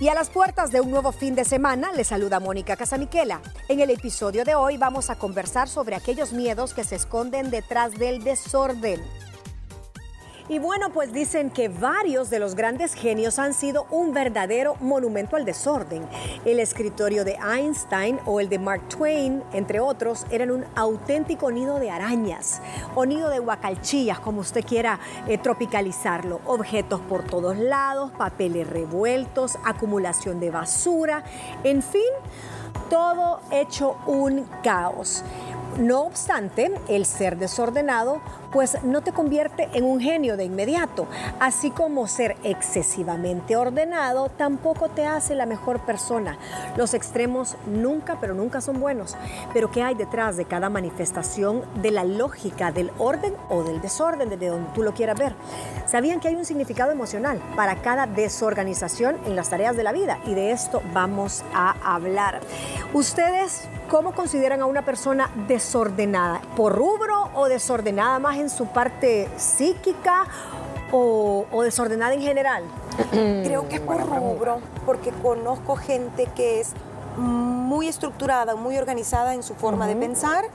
Y a las puertas de un nuevo fin de semana, le saluda Mónica Casamiquela. En el episodio de hoy vamos a conversar sobre aquellos miedos que se esconden detrás del desorden. Y bueno, pues dicen que varios de los grandes genios han sido un verdadero monumento al desorden. El escritorio de Einstein o el de Mark Twain, entre otros, eran un auténtico nido de arañas o nido de guacalchillas, como usted quiera eh, tropicalizarlo. Objetos por todos lados, papeles revueltos, acumulación de basura, en fin, todo hecho un caos. No obstante, el ser desordenado pues no te convierte en un genio de inmediato, así como ser excesivamente ordenado tampoco te hace la mejor persona. Los extremos nunca, pero nunca son buenos. Pero ¿qué hay detrás de cada manifestación de la lógica del orden o del desorden, desde donde tú lo quieras ver? ¿Sabían que hay un significado emocional para cada desorganización en las tareas de la vida? Y de esto vamos a hablar. ¿Ustedes cómo consideran a una persona desordenada? ¿Por rubro o desordenada más su parte psíquica o, desordenada en general? Creo que es por rubro, porque conozco gente que es muy estructurada, muy organizada en su forma de pensar,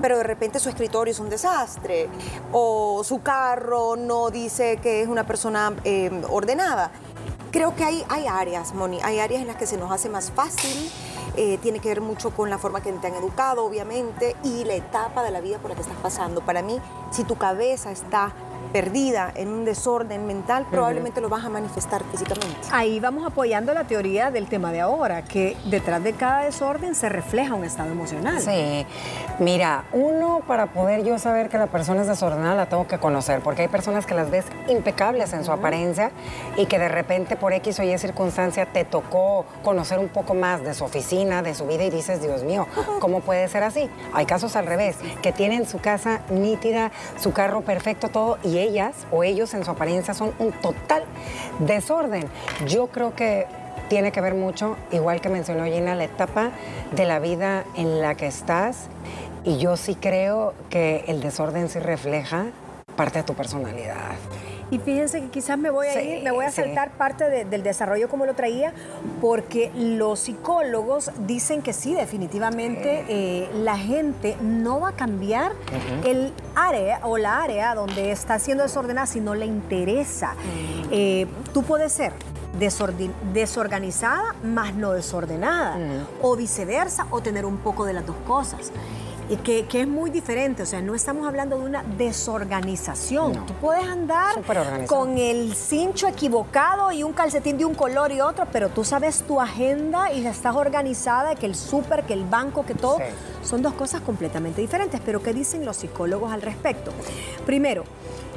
pero de repente su escritorio es un desastre, o su carro no dice que es una persona eh, ordenada. Creo que hay, hay áreas, Moni, hay áreas en las que se nos hace más fácil eh, tiene que ver mucho con la forma que te han educado, obviamente, y la etapa de la vida por la que estás pasando. Para mí, si tu cabeza está perdida en un desorden mental, probablemente lo vas a manifestar físicamente. Ahí vamos apoyando la teoría del tema de ahora, que detrás de cada desorden se refleja un estado emocional. Sí, mira, uno para poder yo saber que la persona es desordenada la tengo que conocer, porque hay personas que las ves impecables en su apariencia y que de repente por X o Y circunstancia te tocó conocer un poco más de su oficina, de su vida y dices, Dios mío, ¿cómo puede ser así? Hay casos al revés, que tienen su casa nítida, su carro perfecto, todo, y ellas o ellos en su apariencia son un total desorden. Yo creo que tiene que ver mucho, igual que mencionó Gina, la etapa de la vida en la que estás. Y yo sí creo que el desorden sí refleja parte de tu personalidad. Y fíjense que quizás me voy a ir, me voy a saltar parte del desarrollo como lo traía, porque los psicólogos dicen que sí, definitivamente eh, la gente no va a cambiar el área o la área donde está siendo desordenada si no le interesa. Mm. Eh, tú puedes ser desorganizada más no desordenada, mm. o viceversa, o tener un poco de las dos cosas que, que, es muy diferente, o sea, no estamos hablando de una desorganización. Tú puedes andar con el cincho equivocado y un calcetín de un color y otro, pero tú sabes tu agenda y estás organizada, que el súper, que el banco, que todo, son dos cosas completamente diferentes. Pero ¿qué dicen los psicólogos al respecto? Primero,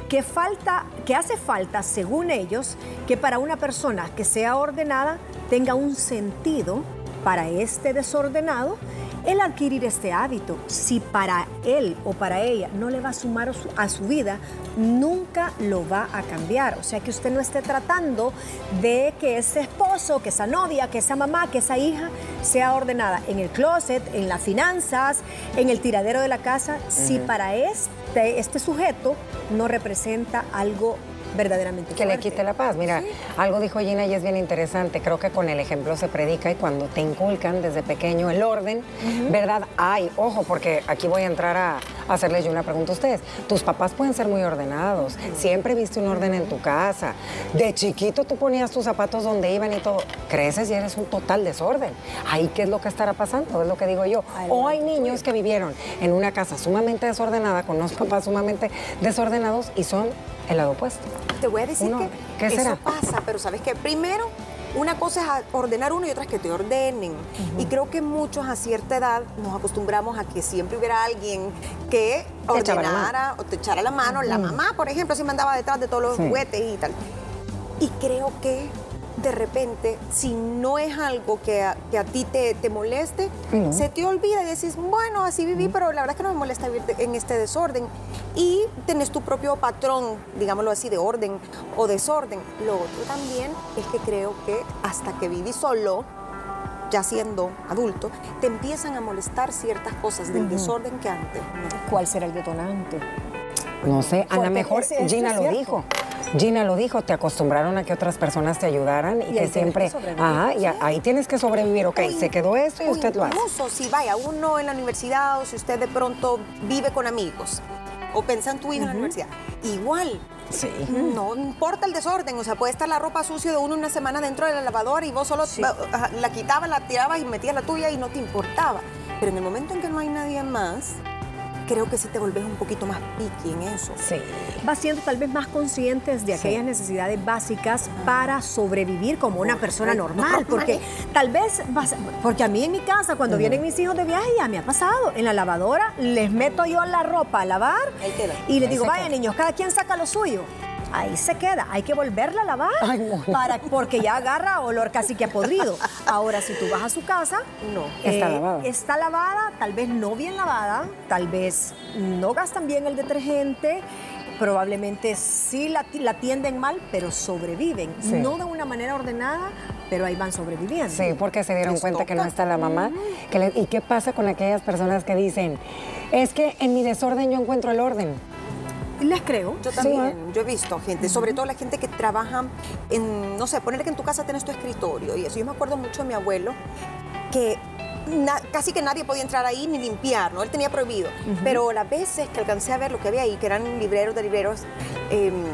que falta, que hace falta, según ellos, que para una persona que sea ordenada tenga un sentido para este desordenado el adquirir este hábito, si para él o para ella no le va a sumar a su vida, nunca lo va a cambiar. O sea, que usted no esté tratando de que ese esposo, que esa novia, que esa mamá, que esa hija sea ordenada en el closet, en las finanzas, en el tiradero de la casa, si para este, este sujeto no representa algo verdaderamente Que le quite la paz. Mira, algo dijo Gina y es bien interesante. Creo que con el ejemplo se predica y cuando te inculcan desde pequeño el orden, ¿verdad? Ay, ojo, porque aquí voy a entrar a, hacerles yo una pregunta a ustedes. Tus papás pueden ser muy ordenados. Siempre viste un orden en tu casa. De chiquito tú ponías tus zapatos donde iban y todo. Creces y eres un total desorden. Ahí, ¿qué es lo que estará pasando? Es lo que digo yo. O hay niños que vivieron en una casa sumamente desordenada, con unos papás sumamente desordenados y son el lado opuesto. Te voy a decir que eso pasa, pero sabes que primero una cosa es ordenar uno y otra es que te ordenen. Y creo que muchos a cierta edad nos acostumbramos a que siempre hubiera alguien que ordenara o te echara la mano. La mamá, por ejemplo, me andaba detrás de todos los juguetes y tal. Y creo que de repente, si no es algo que a, ti te, moleste, se te olvida y decís, bueno, así viví, pero la verdad es que no me molesta vivir en este desorden. Y tenés tu propio patrón, digámoslo así, de orden o desorden. Lo otro también es que creo que hasta que viví solo, ya siendo adulto, te empiezan a molestar ciertas cosas del desorden que antes. ¿Cuál será el detonante? No sé, a lo mejor Gina lo dijo Gina lo dijo, te acostumbraron a que otras personas te ayudaran y, que siempre... ajá, y ahí tienes que sobrevivir, ok, se quedó esto y usted lo hace. Incluso si vaya uno en la universidad o si usted de pronto vive con amigos o piensa en tu hijo en la universidad, igual Sí. No importa el desorden, o sea, puede estar la ropa sucia de uno una semana dentro de la lavadora y vos solo la quitabas, la tirabas y metías la tuya y no te importaba. Pero en el momento en que no hay nadie más, creo que sí te volvés un poquito más piqui en eso. Sí. Vas siendo tal vez más conscientes de aquellas necesidades básicas para sobrevivir como una persona normal. Porque tal vez, vas, porque a mí en mi casa, cuando vienen mis hijos de viaje, ya me ha pasado. En la lavadora les meto yo la ropa a lavar y les digo, vaya niños, cada quien saca lo suyo ahí se queda. Hay que volverla a lavar para, porque ya agarra olor casi que a podrido. Ahora, si tú vas a su casa, no. Está eh, lavada. Está lavada, tal vez no bien lavada, tal vez no gastan bien el detergente probablemente sí la, la, tienden mal, pero sobreviven. No de una manera ordenada, pero ahí van sobreviviendo. Sí, porque se dieron cuenta que no está la mamá. ¿Y qué pasa con aquellas personas que dicen, es que en mi desorden yo encuentro el orden? Les creo. Yo también, yo he visto gente, sobre todo la gente que trabaja en, no sé, ponerle que en tu casa tienes tu escritorio y eso. Yo me acuerdo mucho de mi abuelo que casi que nadie podía entrar ahí ni limpiar, ¿no? Él tenía prohibido. Pero las veces que alcancé a ver lo que había ahí, que eran libreros de libreros, em,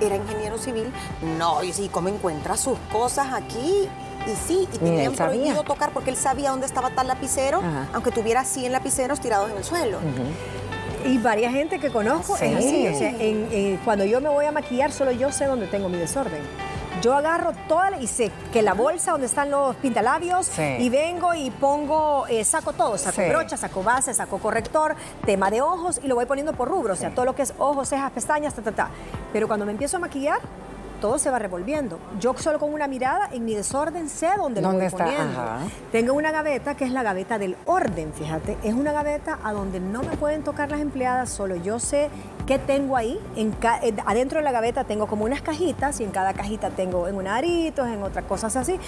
era ingeniero civil, no, y sí, ¿cómo encuentra sus cosas aquí? Y sí, y tenían prohibido tocar porque él sabía dónde estaba tal lapicero, aunque tuviera 100 lapiceros tirados en el suelo. Y varias gente que conozco es así. O sea, cuando yo me voy a maquillar, solo yo sé dónde tengo mi desorden. Yo agarro toda y sé que la bolsa donde están los pintalabios y vengo y pongo, eh, saco todo, saco brocha, saco base, saco corrector, tema de ojos y lo voy poniendo por rubro, o sea, todo lo que es ojos, cejas, pestañas, ta, ta, ta. Pero cuando me empiezo a maquillar, todo se va revolviendo. Yo solo con una mirada en mi desorden sé dónde, lo voy está? poniendo. Tengo una gaveta que es la gaveta del orden, fíjate. Es una gaveta a donde no me pueden tocar las empleadas, solo yo sé qué tengo ahí. En adentro de la gaveta tengo como unas cajitas y en cada cajita tengo en un aritos, en otras cosas así.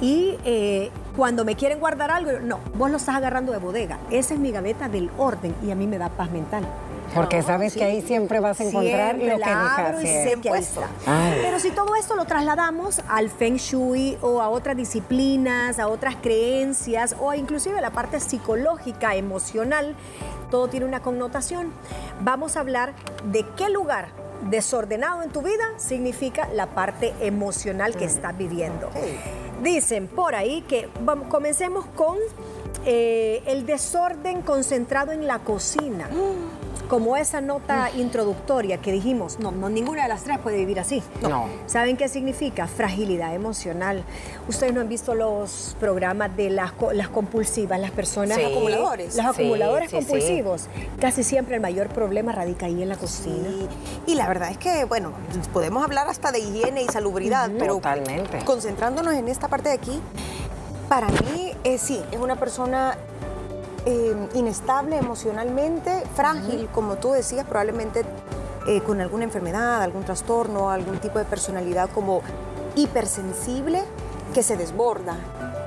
Y eh, cuando me quieren guardar algo, no, vos lo estás agarrando de bodega. Esa es mi gaveta del orden y a mí me da paz mental. Porque sabes que ahí siempre vas a encontrar lo que y Pero si todo esto lo trasladamos al Feng Shui o a otras disciplinas, a otras creencias o inclusive a la parte psicológica, emocional, todo tiene una connotación. Vamos a hablar de qué lugar desordenado en tu vida significa la parte emocional que mm. estás viviendo. Dicen por ahí que comencemos con eh, el desorden concentrado en la cocina. Mm como esa nota introductoria que dijimos, no, no, ninguna de las tres puede vivir así. No. ¿Saben qué significa? Fragilidad emocional. Ustedes no han visto los programas de las, las compulsivas, las personas... Los acumuladores. Los acumuladores compulsivos. Casi siempre el mayor problema radica ahí en la cocina. Y la verdad es que, bueno, podemos hablar hasta de higiene y salubridad, pero Totalmente. concentrándonos en esta parte de aquí, para mí, eh, sí, es una persona Em, inestable emocionalmente, frágil, como tú decías, probablemente eh, con alguna enfermedad, algún trastorno, algún tipo de personalidad como hipersensible que se desborda.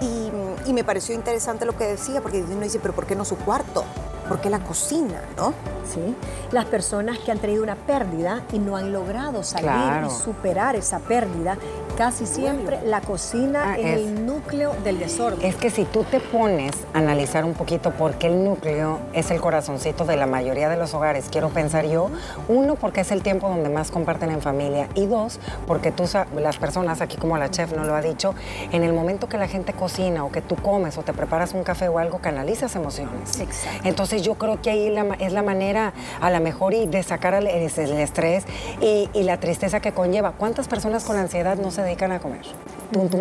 Y, y me pareció interesante lo que decía, porque uno dice, pero ¿por qué no su cuarto? porque la cocina, ¿no? Sí, las personas que han tenido una pérdida y no han logrado salir y superar esa pérdida, casi siempre la cocina ah, es, el núcleo del desorden. Es que si tú te pones a analizar un poquito por qué el núcleo es el corazoncito de la mayoría de los hogares, quiero pensar yo, uno, porque es el tiempo donde más comparten en familia y dos, porque tú, las personas, aquí como la chef no lo ha dicho, en el momento que la gente cocina o que tú comes o te preparas un café o algo, canalizas emociones. Exacto. Entonces yo creo que ahí es la manera a la mejor y de sacar el, estrés y, la tristeza que conlleva. ¿Cuántas personas con ansiedad no se dedican a comer?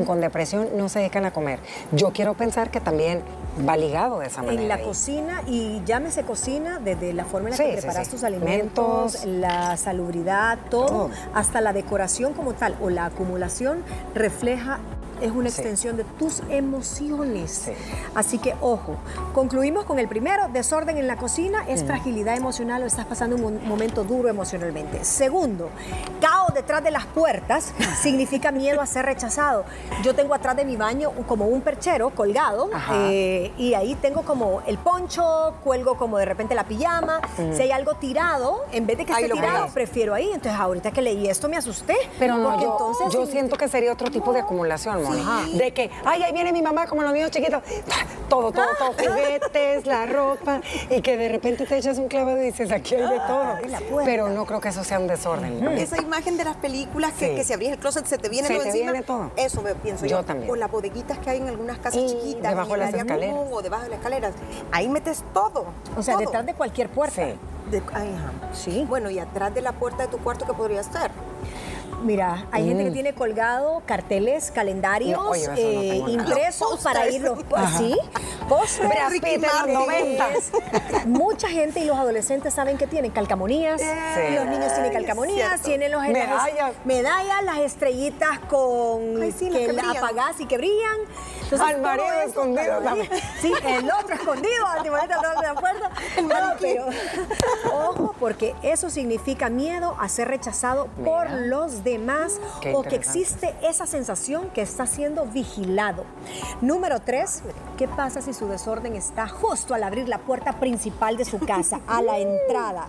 con depresión no se dedican a comer. Yo quiero pensar que también va ligado de esa manera. En la cocina, y llámese cocina, desde la forma en la que preparas tus alimentos, la salubridad, todo, hasta la decoración como tal o la acumulación, refleja es una extensión de tus emociones. Así que, ojo, concluimos con el primero, desorden en la cocina, es mm. fragilidad emocional o estás pasando un momento duro emocionalmente. Segundo, caos detrás de las puertas significa miedo a ser rechazado. Yo tengo atrás de mi baño como un perchero colgado eh, y ahí tengo como el poncho, cuelgo como de repente la pijama. Si hay algo tirado, en vez de que esté tirado, prefiero ahí. Entonces ahorita que leí esto me asusté. Pero no, yo, entonces, yo siento que sería otro tipo de acumulación, De que, ay, ahí viene mi mamá como los niños chiquitos. Todo, todo, todo, juguetes, la ropa. Y que de repente te echas un clavado y dices, aquí hay de todo. Pero no creo que eso sea un desorden. Esa imagen de las películas que, que si abrís el closet se te viene todo encima. todo. Eso me pienso yo. Yo también. O las bodeguitas que hay en algunas casas chiquitas. Debajo de las escaleras. o debajo de las escaleras. Ahí metes todo. O sea, detrás de cualquier puerta. Sí. Sí. Bueno, y atrás de la puerta de tu cuarto, ¿qué podría estar? Mira, hay gente que mm. tiene colgado carteles, calendarios eh, impresos para irlos así. Postres, los 90. Mucha gente y los adolescentes saben que tienen calcamonías. Los niños tienen calcamonías, tienen los medallas. medallas, las estrellitas con que, apagás y que brillan. Al marido escondido también. Sí, el otro escondido, al de la puerta. ojo, porque eso significa miedo a ser rechazado por los demás o que existe esa sensación que está siendo vigilado. Número tres, ¿qué pasa si su desorden está justo al abrir la puerta principal de su casa, a la entrada?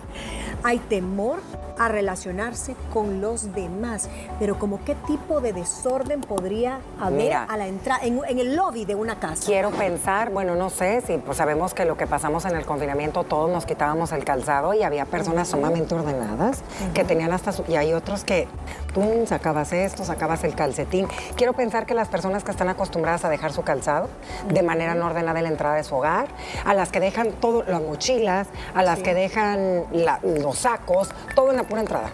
Hay temor a relacionarse con los demás. Pero como qué tipo de desorden podría haber a la entrada, en, el lobby de una casa. Quiero pensar, bueno, no sé, si pues sabemos que lo que pasamos en el confinamiento, todos nos quitábamos el calzado y había personas sumamente ordenadas que tenían hasta su, y hay otros que tú sacabas esto, sacabas el calcetín. Quiero pensar que las personas que están acostumbradas a dejar su calzado de manera no ordenada en la entrada de su hogar, a las que dejan todo, las mochilas, a las que dejan los sacos, todo en la pura entrada.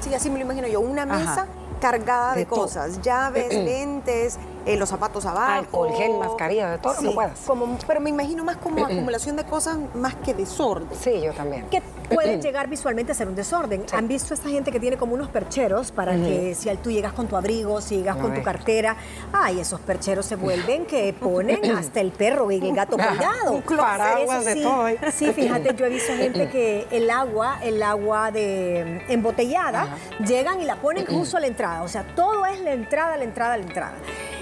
Sí, así me lo imagino yo. Una mesa cargada de, cosas, llaves, lentes, eh, los zapatos abajo. Alcohol, gel, mascarilla, de todo lo que puedas. Como, pero me imagino más como acumulación de cosas más que desorden. Sí, yo también. Que puede llegar visualmente a ser un desorden. ¿Han visto a esta gente que tiene como unos percheros para que si tú llegas con tu abrigo, si llegas con tu cartera, ay, esos percheros se vuelven que ponen hasta el perro y el gato colgado. Paraguas de todo. Sí, fíjate, yo he visto gente que el agua, el agua de embotellada, llegan y la ponen justo a la entrada. O sea, todo es la entrada, la entrada, la entrada.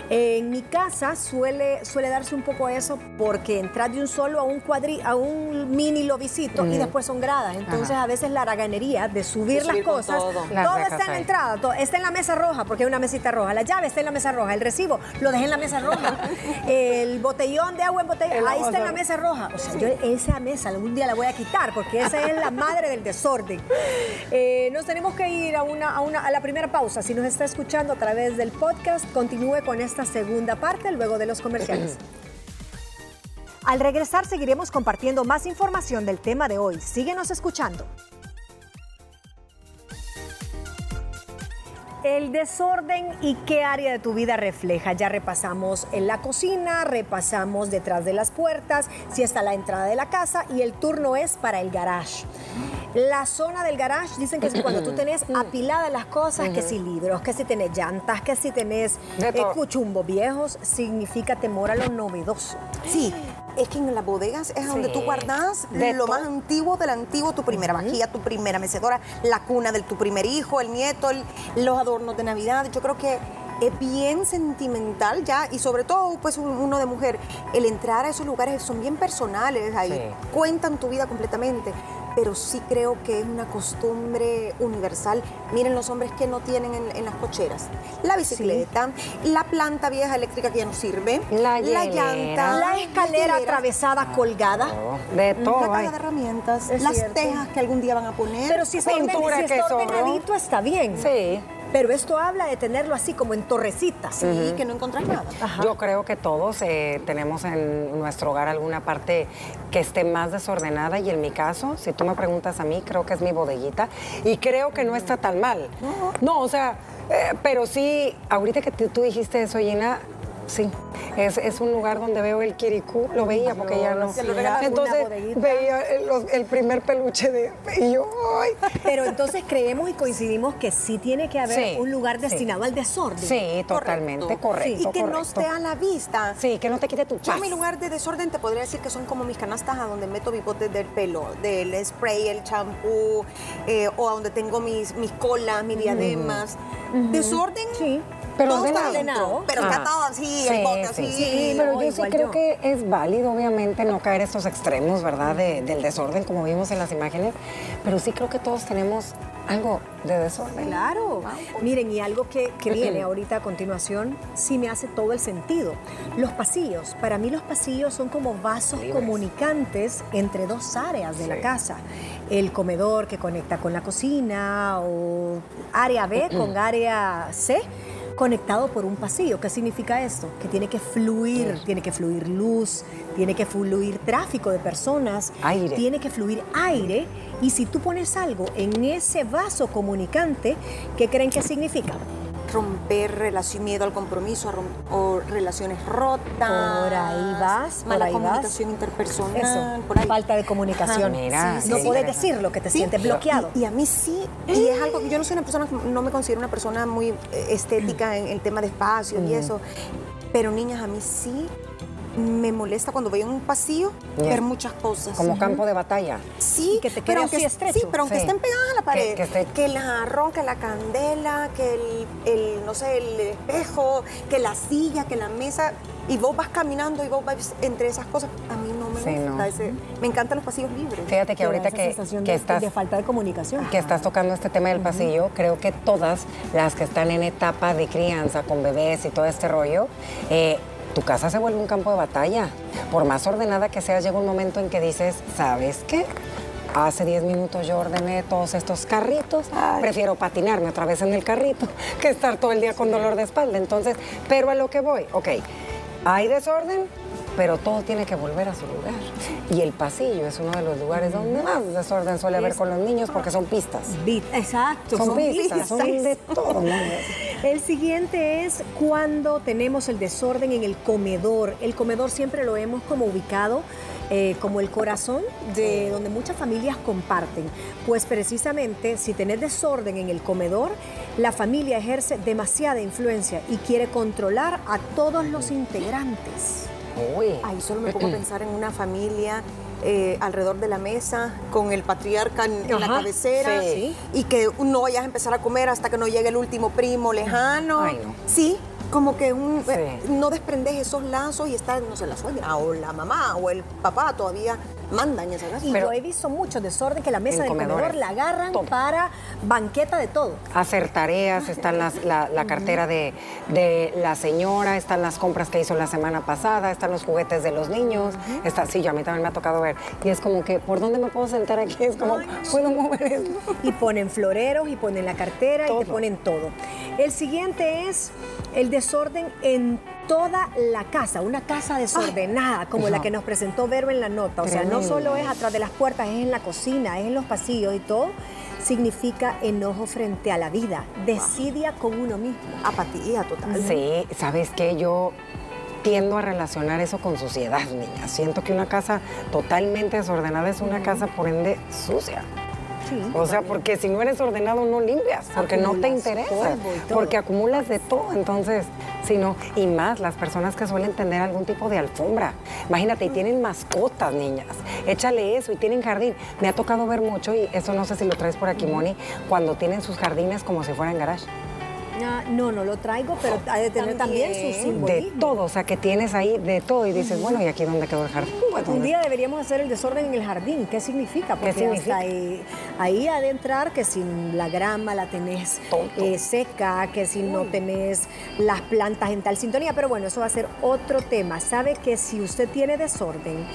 En mi casa suele, suele darse un poco eso porque entras de un solo a un cuadri, a un mini lobicito y después son gradas. Entonces a veces la haraganería de subir las cosas, todo, está en la entrada, todo, está en la mesa roja porque hay una mesita roja, la llave está en la mesa roja, el recibo lo dejé en la mesa roja, el botellón de agua en botella, ahí está en la mesa roja. O sea, yo esa mesa algún día la voy a quitar porque esa es la madre del desorden. Eh, nos tenemos que ir a, una, a, una, a la primera pausa. Si nos está escuchando a través del podcast, continúe con esta segunda parte luego de los comerciales. Al regresar seguiremos compartiendo más información del tema de hoy. Síguenos escuchando. El desorden y qué área de tu vida refleja. Ya repasamos en la cocina, repasamos detrás de las puertas, si está la entrada de la casa y el turno es para el garage. La zona del garage dicen que es cuando tú tenés apiladas las cosas, que si libros, que si tenés llantas, que si tenés eh, cuchumbos viejos, significa temor a lo novedoso. Sí, es que en las bodegas es donde tú guardas lo más antiguo del antiguo, tu primera vajilla, tu primera mecedora, la cuna de tu primer hijo, el nieto, los adornos de Navidad. Yo creo que es bien sentimental ya y sobre todo pues uno de mujer, el entrar a esos lugares son bien personales, ahí cuentan tu vida completamente pero sí creo que es una costumbre universal. Miren los hombres que no tienen en, las cocheras. La bicicleta, la planta vieja eléctrica que ya no sirve, la, llanta, la escalera atravesada colgada. de todo. La caja de herramientas, las tejas que algún día van a poner. Pero si, Pintura si está ordenadito está bien. Sí. Pero esto habla de tenerlo así como en torrecitas. Sí, que no encontrás nada. Yo creo que todos eh, tenemos en nuestro hogar alguna parte que esté más desordenada y en mi caso, si tú me preguntas a mí, creo que es mi bodeguita y creo que no está tan mal. No, o sea, eh, pero sí, ahorita que tú dijiste eso, Gina, Sí, es, es, un lugar donde veo el kirikú, lo veía porque ya no. Entonces veía el, primer peluche de y yo, ay. Pero entonces creemos y coincidimos que sí tiene que haber un lugar destinado al desorden. Sí, totalmente correcto. y que no esté a la vista. Sí, que no te quite tu paz. Yo mi lugar de desorden te podría decir que son como mis canastas a donde meto mi bote del pelo, del spray, el champú, eh, o a donde tengo mis, mis colas, mis diademas. Desorden. Sí pero todo ordenado. Pero está todo así, el bote así. Sí, pero yo sí creo que es válido, obviamente, no caer estos extremos, ¿verdad? del desorden, como vimos en las imágenes. Pero sí creo que todos tenemos algo de desorden. Claro. Miren, y algo que, viene ahorita a continuación, sí me hace todo el sentido. Los pasillos. Para mí los pasillos son como vasos comunicantes entre dos áreas de la casa. El comedor que conecta con la cocina o área B con área C conectado por un pasillo. ¿Qué significa esto? Que tiene que fluir, tiene que fluir luz, tiene que fluir tráfico de personas, aire. tiene que fluir aire. Y si tú pones algo en ese vaso comunicante, ¿qué creen que significa? Romper relación, miedo al compromiso o relaciones rotas. Por ahí vas, mala comunicación interpersonal. Por ahí. Falta de comunicación. Ah, no puedes decir lo que te sientes bloqueado. Y, a mí sí, y es algo que yo no soy una persona, no me considero una persona muy eh, estética en el tema de espacio y eso, pero niñas, a mí sí me molesta cuando voy en un pasillo ver muchas cosas. Como campo de batalla. Sí, que te pero aunque, estrecho. Sí, pero aunque estén pegadas a la pared. Que, el jarrón, que la candela, que el, no sé, el espejo, que la silla, que la mesa. Y vos vas caminando y vos vas entre esas cosas. A mí no me gusta ese. Me encantan los pasillos libres. Fíjate que ahorita que, que estás. De falta de comunicación. Que estás tocando este tema del pasillo, creo que todas las que están en etapa de crianza con bebés y todo este rollo, eh, tu casa se vuelve un campo de batalla. Por más ordenada que sea, llega un momento en que dices, ¿sabes qué? Hace 10 minutos yo ordené todos estos carritos. Prefiero patinarme otra vez en el carrito que estar todo el día con dolor de espalda. Entonces, pero a lo que voy, ok, hay desorden, pero todo tiene que volver a su lugar. Y el pasillo es uno de los lugares donde más desorden suele haber con los niños porque son pistas. Exacto, son, pistas, son de todo. El siguiente es cuando tenemos el desorden en el comedor. El comedor siempre lo hemos como ubicado eh, como el corazón de donde muchas familias comparten. Pues precisamente si tenés desorden en el comedor, la familia ejerce demasiada influencia y quiere controlar a todos los integrantes. Ahí solo me pongo a pensar en una familia eh, alrededor de la mesa, con el patriarca en, la cabecera, y que no vayas a empezar a comer hasta que no llegue el último primo lejano. Sí, como que un, eh, no desprendes esos lazos y está, no sé, la suegra o la mamá o el papá todavía mandan esa casa. Y Pero, yo he visto mucho desorden que la mesa del comedor la agarran para banqueta de todo. Hacer tareas, está la, la, cartera de, de, la señora, están las compras que hizo la semana pasada, están los juguetes de los niños, está, sí, yo a mí también me ha tocado ver. Y es como que, ¿por dónde me puedo sentar aquí? Es como, ¿puedo mover esto? Y ponen floreros y ponen la cartera y te ponen todo. El siguiente es el desorden en toda la casa, una casa desordenada, como la que nos presentó Vero en la nota. O sea, no solo es atrás de las puertas, es en la cocina, es en los pasillos y todo. Significa enojo frente a la vida, desidia con uno mismo. Apatía total. Sí, ¿sabes qué? Yo tiendo a relacionar eso con suciedad, niña. Siento que una casa totalmente desordenada es una casa, por ende, sucia o sea, porque si no eres ordenado no limpias, porque no te interesa, porque acumulas de todo. Entonces, si no, y más las personas que suelen tener algún tipo de alfombra. Imagínate, y tienen mascotas, niñas. Échale eso y tienen jardín. Me ha tocado ver mucho, y eso no sé si lo traes por aquí, Moni, cuando tienen sus jardines como si fueran garage. No, no lo traigo, pero hay de tener también, su simbolismo. De todo, o sea, que tienes ahí de todo y dices, bueno, ¿y aquí dónde quedó el jardín? Un día deberíamos hacer el desorden en el jardín. ¿Qué significa? Porque ¿Qué significa? ahí, ahí ha de entrar que si la grama la tenés eh, seca, que si no tenés las plantas en tal sintonía, pero bueno, eso va a ser otro tema. Sabe que si usted tiene desorden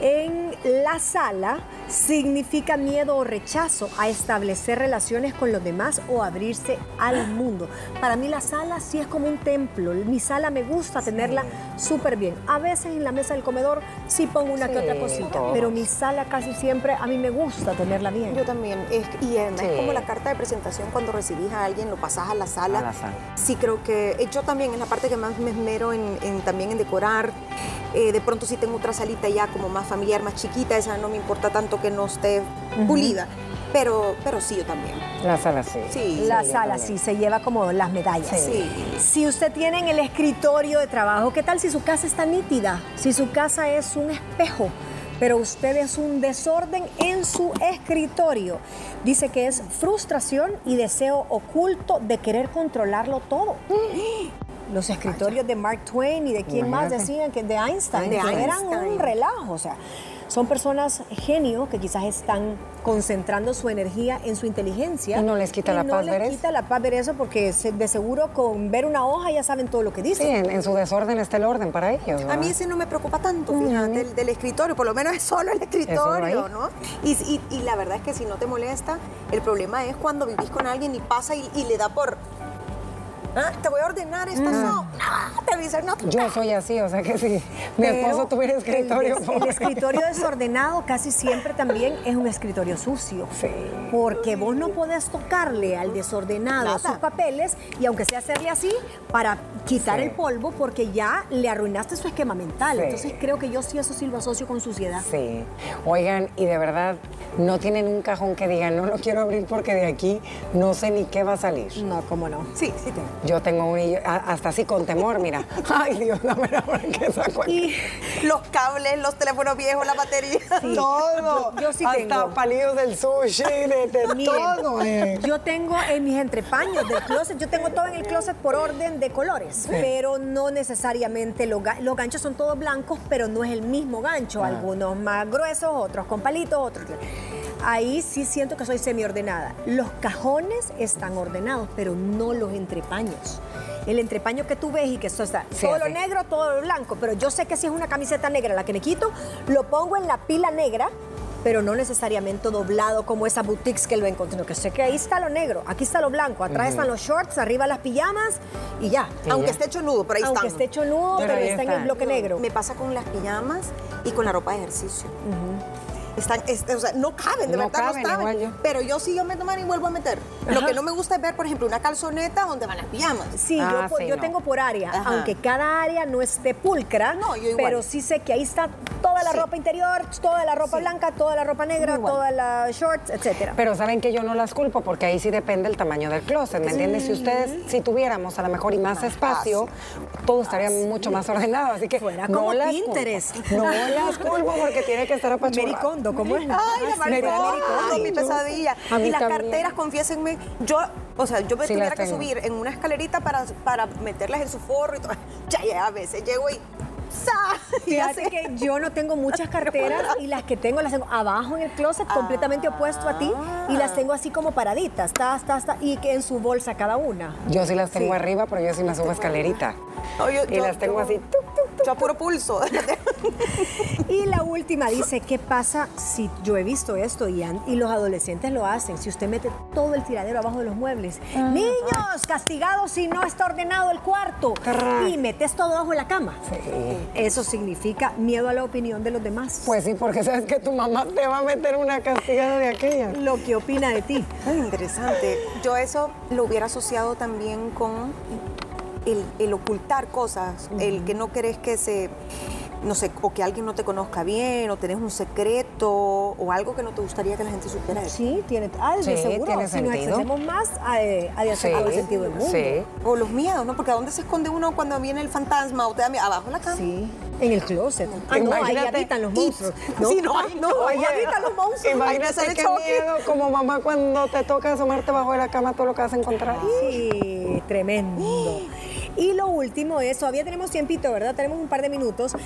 en la sala, significa miedo o rechazo a establecer relaciones con los demás o abrirse al mundo. Para mí la sala sí es como un templo. Mi sala me gusta tenerla súper bien. A veces en la mesa del comedor sí pongo una que otra cosita, pero mi sala casi siempre a mí me gusta tenerla bien. Yo también. Es, y además es como la carta de presentación cuando recibís a alguien, lo pasás a la sala. A la sala. Sí creo que eh, yo también es la parte que más me esmero en, también en decorar. Eh, de pronto sí tengo otra salita ya como más familiar, más chiquita, esa no me importa tanto que no esté pulida. Pero, pero sí, yo también. La sala sí. sí la sala sí, se lleva como las medallas. Sí. Si usted tiene en el escritorio de trabajo, ¿qué tal si su casa está nítida? Si su casa es un espejo, pero usted es un desorden en su escritorio. Dice que es frustración y deseo oculto de querer controlarlo todo. Los escritorios de Mark Twain y de quién más decían que de Einstein, de Einstein. eran un relajo, o sea, son personas genios que quizás están concentrando su energía en su inteligencia. Y no les quita la paz ver eso. No les quita la paz ver eso porque de seguro con ver una hoja ya saben todo lo que dicen. Sí, en, su desorden está el orden para ellos. A mí ese no me preocupa tanto, fíjate, del, escritorio, por lo menos es solo el escritorio, ¿no? Y, la verdad es que si no te molesta, el problema es cuando vivís con alguien y pasa y le da por Ah, te voy a ordenar esto, mm. no, te dicen, no. Yo soy así, o sea que si mi esposo tuviera escritorio. El, el, escritorio desordenado casi siempre también es un escritorio sucio. Sí. Porque vos no podés tocarle al desordenado sus papeles y aunque sea hacerle así para quitar el polvo porque ya le arruinaste su esquema mental. Entonces creo que yo sí eso sí lo asocio con suciedad. Sí. Oigan, y de verdad, no tienen un cajón que digan, no lo quiero abrir porque de aquí no sé ni qué va a salir. No, cómo no. Sí, sí tengo. Yo tengo un hasta así con temor, mira. Ay, Dios, dame la hora que saco Y los cables, los teléfonos viejos, la batería, todo. Yo, sí hasta tengo. palillos del sushi, de, todo. Eh. Yo tengo en mis entrepaños del closet, yo tengo todo en el closet por orden de colores, pero no necesariamente los, los, ganchos son todos blancos, pero no es el mismo gancho. Ah. Algunos más gruesos, otros con palitos, otros ahí sí siento que soy semi-ordenada. Los cajones están ordenados, pero no los entrepaños. El entrepaño que tú ves y que esto está todo lo negro, todo lo blanco, pero yo sé que si es una camiseta negra la que me quito, lo pongo en la pila negra pero no necesariamente doblado como esa boutiques que lo encontré, que sé que ahí está lo negro, aquí está lo blanco, atrás están los shorts, arriba las pijamas y ya. Aunque esté hecho nudo, pero ahí Aunque esté hecho nudo, pero, está, en el bloque negro. Me pasa con las pijamas y con la ropa de ejercicio. Están, este, o sea, no caben, de verdad no caben. Pero yo sí, yo me toman y vuelvo a meter. Lo que no me gusta es ver, por ejemplo, una calzoneta donde van las pijamas. Sí, yo, ah, tengo por área, aunque cada área no esté pulcra, no, yo pero sí sé que ahí está toda la ropa interior, toda la ropa blanca, toda la ropa negra, toda la shorts, etcétera. Pero saben que yo no las culpo porque ahí sí depende el tamaño del closet, ¿me entiendes? Si ustedes, si tuviéramos a lo mejor y más, espacio, todo estaría mucho más ordenado, así que Fuera no como las Pinterest. No las culpo porque tiene que estar apachurrado. ¿Cómo es? Ay, la mariposa, mi pesadilla. Y las carteras, confiésenme, yo, o sea, yo me tuviera que subir en una escalerita para, para meterlas en su forro y todo. Ya, ya, a veces llego y Fíjate que yo no tengo muchas carteras y las que tengo las tengo abajo en el closet, completamente opuesto a ti, y las tengo así como paraditas, ta, ta, ta, y que en su bolsa cada una. Yo sí las tengo arriba, pero yo sí me subo escalerita. y las tengo así. A puro pulso. y la última dice, ¿qué pasa si yo he visto esto y, y los adolescentes lo hacen? Si usted mete todo el tiradero abajo de los muebles. Ah. Niños, castigados si no está ordenado el cuarto. Y metes todo abajo de la cama. Sí. Eso significa miedo a la opinión de los demás. Pues sí, porque sabes que tu mamá te va a meter una castigada de aquella. Lo que opina de ti. interesante. Yo eso lo hubiera asociado también con el, ocultar cosas, el que no querés que se no sé, o que alguien no te conozca bien, o tenés un secreto, o algo que no te gustaría que la gente supiera de Sí, tiene, ah, de seguro. Tiene si sentido. nos extendemos más, a, a de sí, el sentido del mundo. Sí. O los miedos, ¿no? Porque ¿a dónde se esconde uno cuando viene el fantasma o te da miedo? Abajo en la cama. Sí. En el closet. Ah, no, ahí habitan los monstruos. No, sí, no, no, ahí habitan los monstruos. Imagínate qué miedo como mamá cuando te toca asomarte bajo de la cama todo lo que vas a encontrar. Sí, tremendo. Y lo último es, todavía tenemos tiempito, ¿verdad? Tenemos un par de minutos.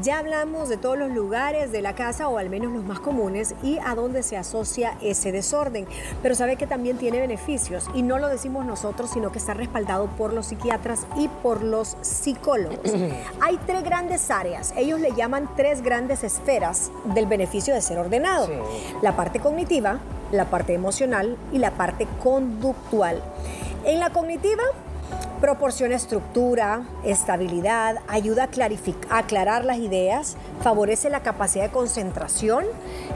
ya hablamos de todos los lugares de la casa, o al menos los más comunes, y a dónde se asocia ese desorden. Pero sabe que también tiene beneficios, y no lo decimos nosotros, sino que está respaldado por los psiquiatras y por los psicólogos. Hay tres grandes áreas, ellos le llaman tres grandes esferas del beneficio de ser ordenado. La parte cognitiva, la parte emocional y la parte conductual. En la cognitiva Proporciona estructura, estabilidad, ayuda a, aclarar las ideas, favorece la capacidad de concentración.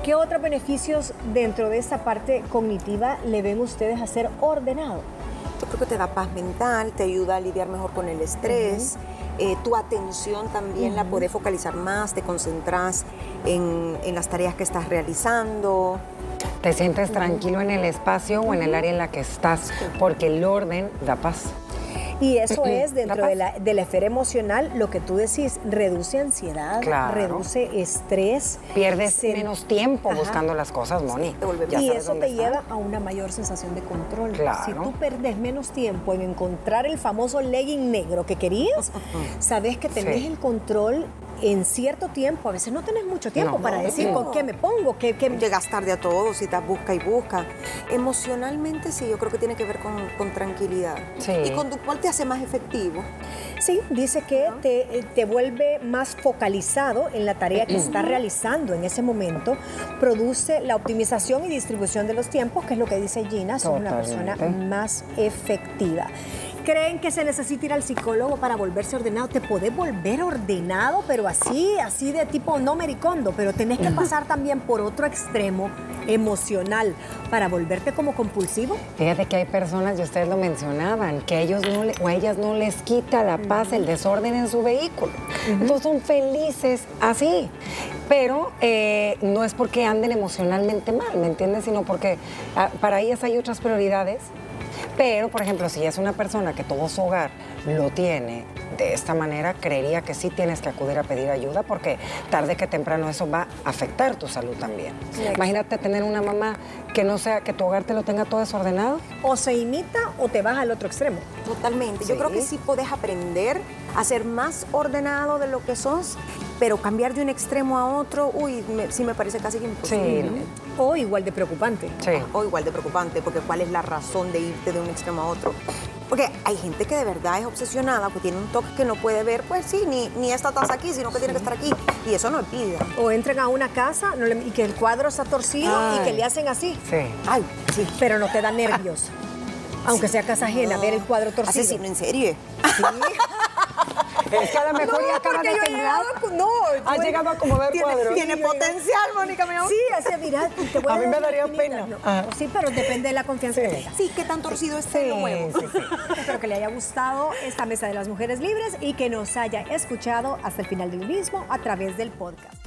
¿Qué otros beneficios dentro de esta parte cognitiva le ven ustedes a ser ordenado? Yo creo que te da paz mental, te ayuda a lidiar mejor con el estrés. Eh, tu atención también la puedes focalizar más, te concentras en, en, las tareas que estás realizando. Te sientes tranquilo en el espacio o en el área en la que estás, porque el orden da paz. Y eso es dentro de la, de la, esfera emocional, lo que tú decís, reduce ansiedad, reduce estrés. Pierdes menos tiempo buscando las cosas, Moni. y eso te lleva a una mayor sensación de control. Si tú perdes menos tiempo en encontrar el famoso legging negro que querías, sabes que tenés el control en cierto tiempo, a veces no tenés mucho tiempo para decir con qué me pongo, qué, qué... Llegas tarde a todo, si te busca y busca. Emocionalmente sí, yo creo que tiene que ver con, tranquilidad. Sí. Y conductual te hace más efectivo. Sí, dice que te, te, vuelve más focalizado en la tarea que estás realizando en ese momento, produce la optimización y distribución de los tiempos, que es lo que dice Gina, sos una persona más efectiva creen que se necesita ir al psicólogo para volverse ordenado. Te podés volver ordenado, pero así, así de tipo no mericondo, pero tenés que pasar también por otro extremo emocional para volverte como compulsivo. Fíjate que hay personas, y ustedes lo mencionaban, que a ellos no o a ellas no les quita la paz, el desorden en su vehículo. Entonces son felices así. Pero eh, no es porque anden emocionalmente mal, ¿me entiendes? Sino porque ah, para ellas hay otras prioridades pero, por ejemplo, si es una persona que todo su hogar lo tiene de esta manera, creería que sí tienes que acudir a pedir ayuda porque tarde que temprano eso va a afectar tu salud también. Imagínate tener una mamá que no sea, que tu hogar te lo tenga todo desordenado. O se imita o te vas al otro extremo. Totalmente. Yo creo que sí puedes aprender a ser más ordenado de lo que sos pero cambiar de un extremo a otro, uy, sí me parece casi imposible. Sí. O igual de preocupante. Sí. O igual de preocupante, porque ¿cuál es la razón de irte de un extremo a otro? Porque hay gente que de verdad es obsesionada, que tiene un toque que no puede ver, pues sí, ni, ni esta taza aquí, sino que tiene que estar aquí. Y eso no es vida. O entran a una casa y que el cuadro está torcido y que le hacen así. Sí. Ay, sí. Pero no te da nervios. Aunque sea casa ajena, ver el cuadro torcido. Asesino en serie. Sí. Es que a lo mejor ya acaba de temblar. No, has llegado a acomodar tiene, cuadros. Tiene potencial, Mónica, mi amor. Sí, ese, mira, te voy a, a mí me daría pena. Ah. Sí, pero depende de la confianza sí. que tengas. Sí, qué tan torcido esté sí, lo nuevo. Sí, Espero que le haya gustado esta Mesa de las Mujeres Libres y que nos haya escuchado hasta el final del mismo a través del podcast.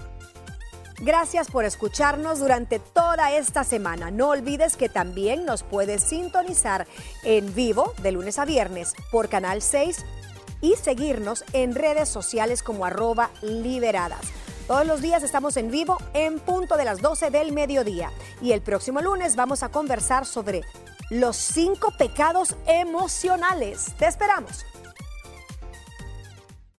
Gracias por escucharnos durante toda esta semana. No olvides que también nos puedes sintonizar en vivo de lunes a viernes por Canal 6 y seguirnos en redes sociales como arroba liberadas. Todos los días estamos en vivo en punto de las 12 del mediodía y el próximo lunes vamos a conversar sobre los cinco pecados emocionales. Te esperamos.